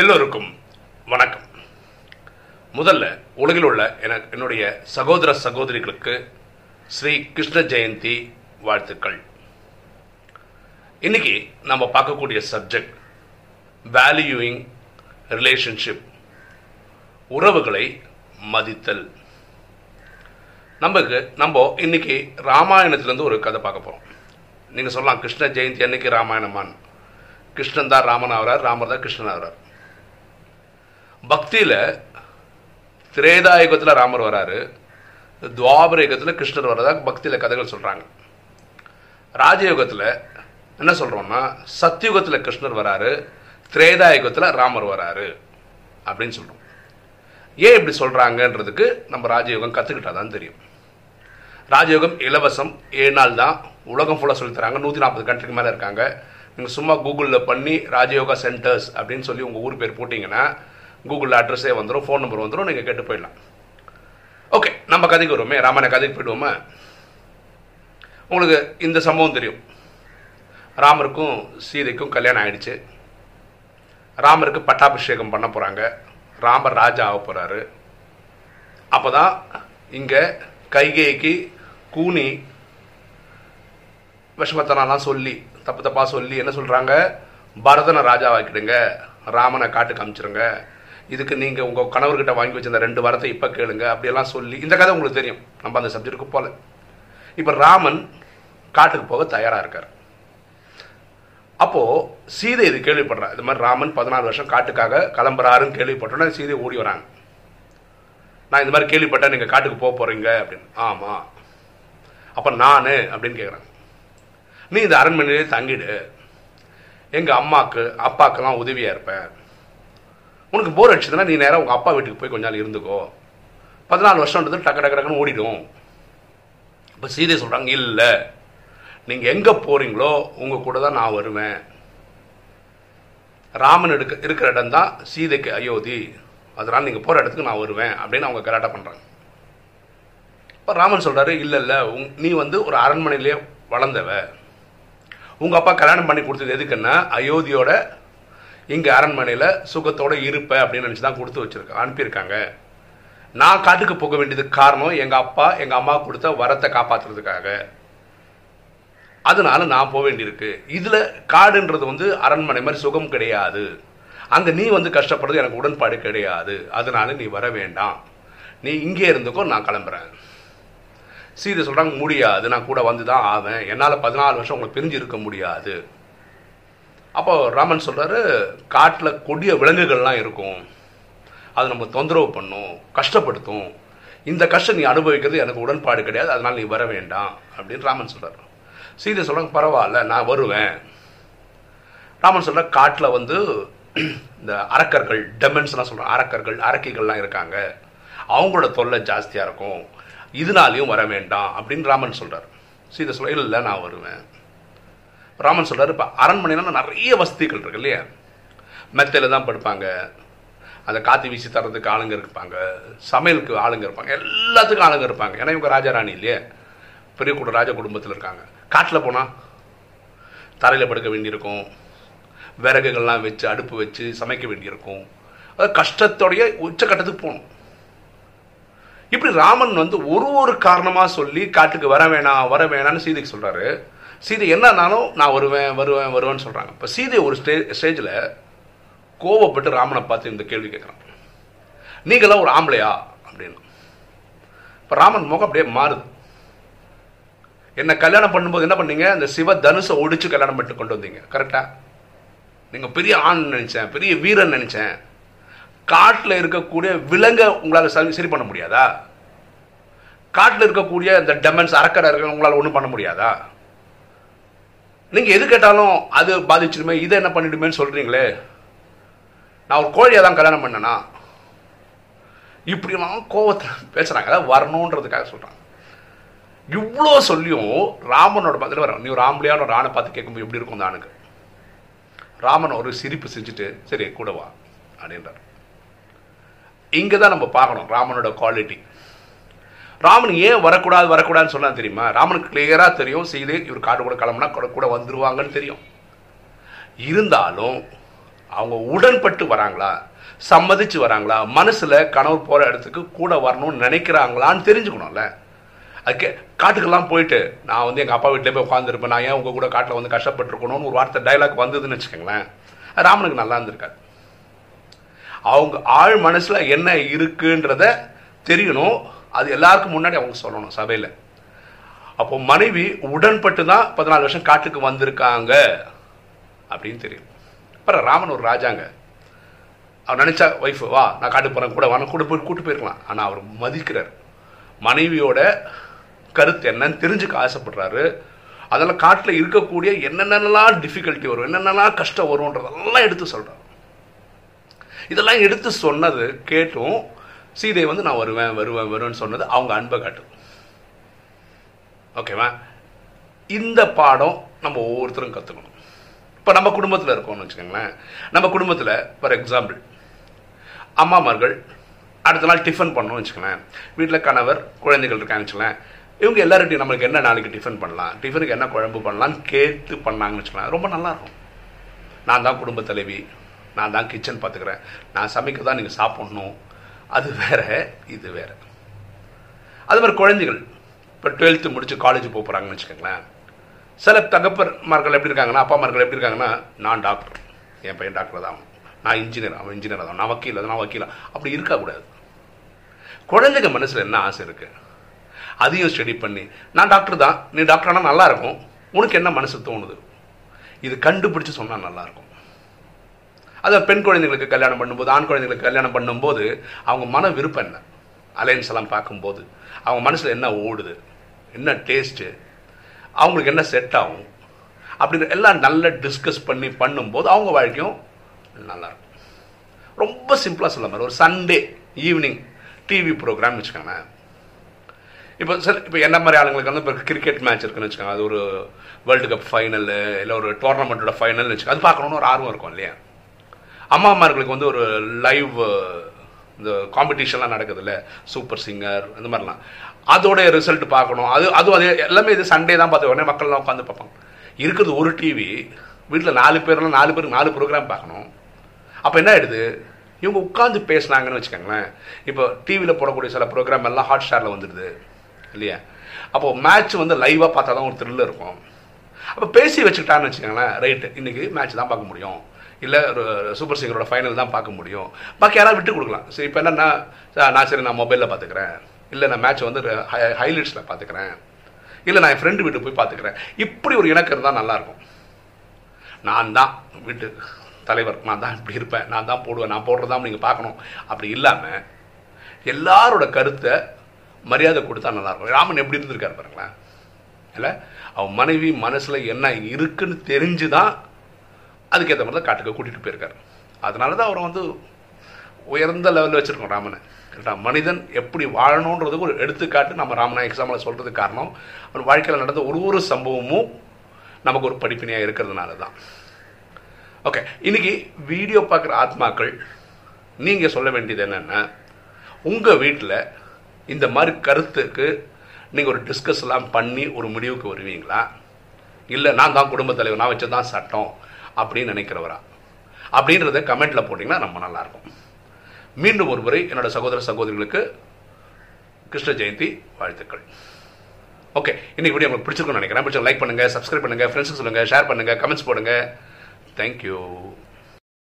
எல்லோருக்கும் வணக்கம். முதல்ல உலகில் உள்ள எனக்கு என்னுடைய சகோதர சகோதரிகளுக்கு ஸ்ரீ கிருஷ்ண ஜெயந்தி வாழ்த்துக்கள். இன்னைக்கு நம்ம பார்க்கக்கூடிய சப்ஜெக்ட் வேல்யூயிங் ரிலேஷன்ஷிப் உறவுகளை மதித்தல். நமக்கு நம்ம இன்னைக்கு ராமாயணத்துலேருந்து ஒரு கதை பார்க்க போகிறோம் நீங்கள் சொல்லலாம் கிருஷ்ண ஜெயந்தி அன்னைக்கு ராமாயணமான்? கிருஷ்ணன் தான் ராமன் ஆகிறார் ராமர் தான் கிருஷ்ணன் ஆகிறார் பக்தியில் திரேதாயுகத்தில் ராமர் வராரு துவாபர யுகத்தில் கிருஷ்ணர் வர்றதா பக்தியில் கதைகள் சொல்கிறாங்க ராஜயுகத்தில் என்ன சொல்கிறோம்னா சத்தியுகத்தில் கிருஷ்ணர் வராரு திரேதாயுகத்தில் ராமர் வராரு அப்படின்னு சொல்கிறோம் ஏன் இப்படி சொல்கிறாங்கன்றதுக்கு நம்ம ராஜயோகம் கற்றுக்கிட்டா தான் தெரியும். ராஜயோகம் இலவசம் ஏழு நாள் தான். உலகம் ஃபுல்லாக சொல்லித் தராங்க. நூற்றி நாற்பது கண்ட்ரிக்கு மேலே இருக்காங்க. நீங்கள் சும்மா கூகுளில் பண்ணி ராஜயோகா சென்டர்ஸ் அப்படின்னு சொல்லி உங்கள் ஊர் பேர் போட்டிங்கன்னா கூகுளில் அட்ரஸே வந்துடும் ஃபோன் நம்பர் வந்துடும் நீங்கள் கேட்டு போயிடலாம். ஓகே நம்ம கதைக்கு வருவோமே ராமாயண கதைக்கு போயிடுவோமா? உங்களுக்கு இந்த சம்பவம் தெரியும். ராமருக்கும் சீதைக்கும் கல்யாணம் ஆயிடுச்சு. ராமருக்கு பட்டாபிஷேகம் பண்ண போகிறாங்க ராமர் ராஜா ஆக போகிறாரு அப்போ தான் இங்கே கைகேயிக்கு கூனி விஷமத்தனெல்லாம் சொல்லி தப்பு தப்பாக சொல்லி என்ன சொல்கிறாங்க பரதனை ராஜாவாக்கிடுங்க. ராமனை காட்டுக்கு அமிச்சிருங்க. இதுக்கு நீங்கள் உங்கள் கணவர்கிட்ட வாங்கி வச்சிருந்த ரெண்டு வாரத்தை இப்போ கேளுங்க அப்படியெல்லாம் சொல்லி இந்த கதை உங்களுக்கு தெரியும். நம்ம அந்த சப்ஜெக்ட்டுக்கு போகல இப்போ ராமன் காட்டுக்கு போக தயாராக இருக்கார். அப்போது சீதை இது கேள்விப்படுறா. இது மாதிரி ராமன் பதினாலு வருஷம் காட்டுக்காக கிளம்புறாருன்னு கேள்விப்பட்டோன்னே சீதை ஓடி வராங்க. நான் இந்த மாதிரி கேள்விப்பட்டேன் நீங்கள் காட்டுக்கு போக போகிறீங்க அப்படின்னு. ஆமாம் அப்போ நான் அப்படின்னு கேட்குறாங்க நீ இந்த அரண்மனையிலே தங்கிடு. எங்கள் அம்மாவுக்கு அப்பாவுக்கெல்லாம் உதவியாக இருப்பேன் உனக்கு போர் அடிச்சதுன்னா நீ நேராக உங்கள் அப்பா வீட்டுக்கு போய் கொஞ்ச நாள் இருந்துக்கோ. பதினாலு வருஷம்ன்றது டக்கு டக்கு டக்குன்னு ஓடிடும். இப்போ சீதை சொல்கிறாங்க இல்லை. நீங்கள் எங்கே போகிறீங்களோ உங்கள் கூட தான் நான் வருவேன். ராமன் எடுக்க இருக்கிற இடம் தான் சீதைக்கு அயோத்தி. அதனால் நீங்கள் போகிற இடத்துக்கு நான் வருவேன் அப்படின்னு அவங்க கலாட்டா பண்ணுறாங்க இப்போ ராமன் சொல்கிறாரு இல்லை இல்லை. உங் நீ வந்து ஒரு அரண்மனையிலே வளர்ந்தவ. உங்கள் அப்பா கல்யாணம் பண்ணி கொடுத்தது எதுக்குன்னா அயோத்தியோட இங்கே அரண்மனையில் சுகத்தோடு இருப்ப அப்படின்னு நினச்சி தான் கொடுத்து வச்சுருக்கேன் அனுப்பியிருக்காங்க. நான் காட்டுக்கு போக வேண்டியதுக்கு காரணம் எங்கள் அப்பா எங்கள் அம்மா கொடுத்த வரத்தை காப்பாற்றுறதுக்காக அதனால நான் போக வேண்டியிருக்கு. இதில் காடுன்றது வந்து அரண்மனை மாதிரி சுகம் கிடையாது. அங்கே நீ வந்து கஷ்டப்படுறது எனக்கு உடன்பாடு கிடையாது. அதனால நீ வர வேண்டாம். நீ இங்கே இருந்துக்கோ நான் கிளம்புறேன். சீதை சொல்கிறாங்க முடியாது. நான் கூட வந்து தான் ஆவேன். என்னால் பதினாலு வருஷம் உங்களை பிரிஞ்சு இருக்க முடியாது. அப்போ ராமன் சொல்கிறாரு காட்டில் கொடிய விலங்குகள்லாம் இருக்கும். அது நம்ம தொந்தரவு பண்ணும் கஷ்டப்படுத்தும். இந்த கஷ்டம் நீ அனுபவிக்கிறது எனக்கு உடன்பாடு கிடையாது அதனால் நீ வர வேண்டாம். அப்படின்னு ராமன் சொல்கிறார் சீதை சொல்கிறாங்க பரவாயில்ல நான் வருவேன். ராமன் சொல்கிற காட்டில் வந்து இந்த அரக்கர்கள் டெமன்ஸ்லாம் சொல்கிறோம் அரக்கர்கள் அரக்கிகள்லாம் இருக்காங்க. அவங்களோட தொல்லை ஜாஸ்தியாக இருக்கும். இதனாலையும் வர வேண்டாம் அப்படின்னு ராமன் சொல்கிறார் சீதை சொல்ல இல்லை நான் வருவேன். ராமன் சொல்கிறார் இப்போ அரண்மனைலாம் நிறைய வசதிகள் இருக்கு இல்லையா? மெத்தையில் தான் படுப்பாங்க. அந்த காற்று வீசி தரதுக்கு ஆளுங்க இருப்பாங்க. சமையலுக்கு ஆளுங்க இருப்பாங்க. எல்லாத்துக்கும் ஆளுங்க இருப்பாங்க. ஏன்னா இவங்க ராஜாராணி இல்லையே? பெரிய கூட ராஜ குடும்பத்தில் இருக்காங்க. காட்டில் போனால் தரையில் படுக்க வேண்டியிருக்கும். விறகுகள்லாம் வச்சு அடுப்பு வச்சு சமைக்க வேண்டியிருக்கும். அது கஷ்டத்தோடைய உச்சக்கட்டத்துக்கு போகணும். இப்படி ராமன் வந்து ஒரு ஒரு காரணமாக சொல்லி காட்டுக்கு வர வேணாம் வர வேணாம்னு சீதைக்கு சொல்கிறாரு சீதை என்னன்னாலும் நான் வருவேன் வருவேன் வருவேன்னு சொல்கிறாங்க இப்போ சீதை ஒரு ஸ்டே ஸ்டேஜில் கோவப்பட்டு ராமனை பார்த்து இந்த கேள்வி கேட்குறான் நீங்களாம் ஒரு ஆம்பளையா? அப்படின்னு. இப்போ ராமன் முகம் அப்படியே மாறுது. என்ன கல்யாணம் பண்ணும்போது என்ன பண்ணீங்க? இந்த சிவ தனுசை ஒடிச்சு கல்யாணம் பண்ணிட்டு கொண்டு வந்தீங்க. கரெக்டாக நீங்கள் பெரிய ஆண் நினச்சேன் பெரிய வீரன் நினச்சேன். காட்டில் இருக்கக்கூடிய விலங்கை உங்களால் சரி சரி பண்ண முடியாதா? காட்டில் இருக்கக்கூடிய இந்த டெமன்ஸ் அறக்கடை இருக்க உங்களால் ஒன்றும் பண்ண முடியாதா? நீங்கள் எது கேட்டாலும் அது பாதிச்சிடுமே இதை என்ன பண்ணிடுமேன்னு சொல்கிறீங்களே நான் ஒரு கோழியை தான் கல்யாணம் பண்ணேனா? இப்படிலாம் கோவத்தில் பேசுகிறாங்க அதாவது வரணுன்றதுக்காக சொல்கிறாங்க இவ்வளோ சொல்லியும் ராமனோட பதில் வர நீ ஒரு ஆம்பளையான ஒரு ஆணை பார்த்து கேட்கும்போது எப்படி இருக்கும் அந்த ஆணுக்கு? ராமன் ஒரு சிரிப்பு செஞ்சுட்டு சரி கூட வா அப்படின்றார். இங்கே தான் நம்ம பார்க்கணும் ராமனோட குவாலிட்டி ராமன் ஏன் வரக்கூடாது வரக்கூடாதுன்னு சொன்னா தெரியுமா? ராமனுக்கு கிளியராக தெரியும் செய்து இவர் காடு கூட கிளம்புனா கூட கூட வந்துருவாங்கன்னு தெரியும். இருந்தாலும் அவங்க உடன்பட்டு வராங்களா? சம்மதிச்சு வராங்களா? மனசில் கனவு போகிற இடத்துக்கு கூட வரணும்னு நினைக்கிறாங்களான்னு தெரிஞ்சுக்கணும்ல. அதுக்கு காட்டுக்கெல்லாம் போயிட்டு நான் வந்து எங்கள் அப்பா வீட்டில் போய் உட்காந்துருப்பேன் நான் ஏன் உங்கள் கூட காட்டில் வந்து கஷ்டப்பட்டுருக்கணும்னு ஒரு வார்த்தை டைலாக் வந்ததுன்னு வச்சுக்கோங்களேன். ராமனுக்கு நல்லா இருந்திருக்காரு. அவங்க ஆழ் மனசில் என்ன இருக்குன்றத தெரியணும். அது எல்லாருக்கும் முன்னாடி அவங்க சொல்லணும் சபையில். அப்போ மனைவி உடன்பட்டு தான் பதினாலு வருஷம் காட்டுக்கு வந்திருக்காங்க அப்படின்னு தெரியும். அப்புறம் ராமன் ஒரு ராஜாங்க. அவர் நினைச்சா ஒய்ஃப் வா நான் காட்டுக்கு போகிறேன் கூட வா கூட போய் கூட்டு போயிருக்கலாம். ஆனால் அவர் மதிக்கிறார். மனைவியோட கருத்து என்னன்னு தெரிஞ்சுக்க ஆசைப்படுறாரு. அதெல்லாம் காட்டில் இருக்கக்கூடிய என்னென்னலாம் டிஃபிகல்ட்டி வரும் என்னென்னலாம் கஷ்டம் வரும்ன்றதெல்லாம் எடுத்து சொல்கிறார் இதெல்லாம் எடுத்து சொன்னது கேட்டும் சீதை வந்து நான் வருவேன் வருவேன் வருவேன்னு சொன்னது அவங்க அன்பை காட்டும். ஓகேவா? இந்த பாடம் நம்ம ஒவ்வொருத்தரும் கற்றுக்கணும் இப்போ நம்ம குடும்பத்தில் இருக்கோம்னு வச்சுக்கோங்களேன். நம்ம குடும்பத்தில் ஃபார் எக்ஸாம்பிள் அம்மாமார்கள் அடுத்த நாள் டிஃபன் பண்ணணும்னு வச்சுக்கோங்களேன். வீட்டில் கணவர் குழந்தைகள் இருக்கான்னு வச்சுக்கோங்களேன். இவங்க எல்லார்ட்டையும் நம்மளுக்கு என்ன நாளைக்கு டிஃபன் பண்ணலாம்? டிஃபனுக்கு என்ன குழம்பு பண்ணலாம்னு கேட்டு பண்ணாங்கன்னு வச்சுக்கோங்களேன். ரொம்ப நல்லாயிருக்கும். நான் தான் குடும்ப தலைவி. நான் தான் கிச்சன் பார்த்துக்கிறேன் நான் சமைக்க தான் நீங்கள் சாப்பிட்ணும். அது வேற இது வேற. அது மாதிரி குழந்தைகள் இப்போ டுவெல்த்து முடிச்சு காலேஜ் போக போகிறாங்கன்னு வச்சுக்கோங்களேன். சில தகப்பன்மார்கள் எப்படி இருக்காங்கன்னா அப்பா மார்கள் எப்படி இருக்காங்கன்னா நான் டாக்டர் என் பையன் டாக்டர் தான். நான் இன்ஜினியர் அவன் இன்ஜினியர் தான். நான் வக்கீல் நான் வக்கீல். அப்படி இருக்கக்கூடாது குழந்தைங்க மனசில் என்ன ஆசை இருக்குது அதையும் ஸ்டடி பண்ணி நான் டாக்டர் தான் நீ டாக்டர் ஆனால் நல்லாயிருக்கும் உனக்கு என்ன மனசு தோணுது? இது கண்டுபிடிச்சு சொன்னால் நல்லாயிருக்கும் அதை பெண் குழந்தைங்களுக்கு கல்யாணம் பண்ணும்போது ஆண் குழந்தைங்களுக்கு கல்யாணம் பண்ணும்போது அவங்க மன விருப்பம் என்ன? அலையன்ஸ் எல்லாம் பார்க்கும்போது அவங்க மனசில் என்ன ஓடுது? என்ன டேஸ்ட்டு அவங்களுக்கு என்ன செட் ஆகும்? அப்படிங்கிற எல்லாம் நல்லா டிஸ்கஸ் பண்ணி பண்ணும்போது அவங்க வாழ்க்கையும் நல்லாயிருக்கும். ரொம்ப சிம்பிளாக சொல்ல மாதிரி ஒரு சண்டே ஈவினிங் டிவி ப்ரோக்ராம் வச்சுக்கோங்களேன். இப்போ சில இப்போ என்ன மாதிரி ஆளுங்களுக்கு வந்து இப்போ கிரிக்கெட் மேட்ச் இருக்குன்னு வச்சுக்கோங்க அது ஒரு வேர்ல்டு கப் ஃபைனலு இல்லை ஒரு டோர்னமெண்ட்டோட ஃபைனல்னு வச்சுக்கோங்க அது பார்க்கணுன்னு ஒரு ஆர்வம் இருக்கும் இல்லையா? அம்மா அம்மார்களுக்கு வந்து ஒரு லைவ் இந்த காம்படிஷன்லாம் நடக்குதுல்ல. சூப்பர் சிங்கர் இந்த மாதிரிலாம். அதோடைய ரிசல்ட் பார்க்கணும். அது அதுவும் அது எல்லாமே இது சண்டே தான் பார்த்து உடனே மக்கள்லாம் உட்காந்து பார்ப்பாங்க. இருக்கிறது ஒரு டிவி வீட்டில் நாலு பேர்லாம் நாலு பேருக்கு நாலு ப்ரோக்ராம் பார்க்கணும். அப்போ என்ன ஆயிடுது? இவங்க உட்காந்து பேசினாங்கன்னு வச்சுக்கோங்களேன். இப்போ டிவியில் போடக்கூடிய சில ப்ரோக்ராம் எல்லாம் ஹாட் ஸ்டாரில் வந்துடுது. இல்லையா? அப்போது மேட்ச் வந்து லைவாக பார்த்தா தான் ஒரு த்ரில் இருக்கும். அப்போ பேசி வச்சுக்கிட்டான்னு வச்சுக்கோங்களேன். ரைட்டு இன்றைக்கி மேட்ச் தான் பார்க்க முடியும். இல்லை ஒரு சூப்பர் சிங்கரோட ஃபைனல் தான் பார்க்க முடியும். பாக்கி யாராவது விட்டு கொடுக்கலாம். சரி இப்போ என்னன்னா நான் சரி நான் மொபைலில் பார்த்துக்கிறேன் இல்லை நான் மேட்ச் வந்து ஹைலைட்ஸில் பார்த்துக்கிறேன் இல்லை நான் என் ஃப்ரெண்டு வீட்டுக்கு போய் பார்த்துக்கிறேன் இப்படி ஒரு இணக்கம் இருந்தால் நல்லாயிருக்கும் நான் தான் வீட்டு தலைவர். நான் தான் இப்படி இருப்பேன். நான் தான் போடுவேன். நான் போடுறதான் நீங்கள் பார்க்கணும் அப்படி இல்லாமல் எல்லாரோட கருத்தை மரியாதை கொடுத்தா நல்லாயிருக்கும் ராமன் எப்படி இருந்திருக்காரு பாருங்களேன். இல்லை அவன் மனைவி மனசில் என்ன இருக்குன்னு தெரிஞ்சு தான் அதுக்கேற்ற மாதிரி தான் காட்டுக்கு கூட்டிகிட்டு போயிருக்காரு. அதனால தான் அவரை வந்து உயர்ந்த லெவலில் வச்சுருக்கோம் ராமனை. கரெக்டாக மனிதன் எப்படி வாழணுன்றதுக்கு ஒரு எடுத்துக்காட்டு நம்ம ராமனா எக்ஸாம்பிள் சொல்கிறதுக்கு காரணம். அவன் வாழ்க்கையில் நடந்த ஒரு ஒரு சம்பவமும் நமக்கு ஒரு படிப்பினையாக இருக்கிறதுனால தான் ஓகே இன்னைக்கு வீடியோ பார்க்குற ஆத்மாக்கள் நீங்கள் சொல்ல வேண்டியது என்னென்னா உங்கள் வீட்டில் இந்த மாதிரி கருத்துக்கு நீங்கள் ஒரு டிஸ்கஸ்லாம் பண்ணி ஒரு முடிவுக்கு வருவீங்களா? இல்லை நான் தான் குடும்பத் தலைவர் நான் வச்சது தான் சட்டம். அப்படின்னு நினைக்கிறவரா? அப்படின்றத கமெண்ட்டில் போட்டிங்கன்னா ரொம்ப நல்லாயிருக்கும். மீண்டும் ஒருமுறை என்னோட சகோதர சகோதரிகளுக்கு கிருஷ்ண ஜெயந்தி வாழ்த்துக்கள். ஓகே இன்னைக்கு வீடியோ உங்களுக்கு பிடிச்சிருக்கும்னு நினைக்கிறேன். பிடிச்ச லைக் பண்ணுங்கள் சப்ஸ்கிரைப் பண்ணுங்கள் ஃப்ரெண்ட்ஸுக்கு சொல்லுங்கள் ஷேர் பண்ணுங்கள் கமெண்ட்ஸ் போடுங்க. தேங்க்யூ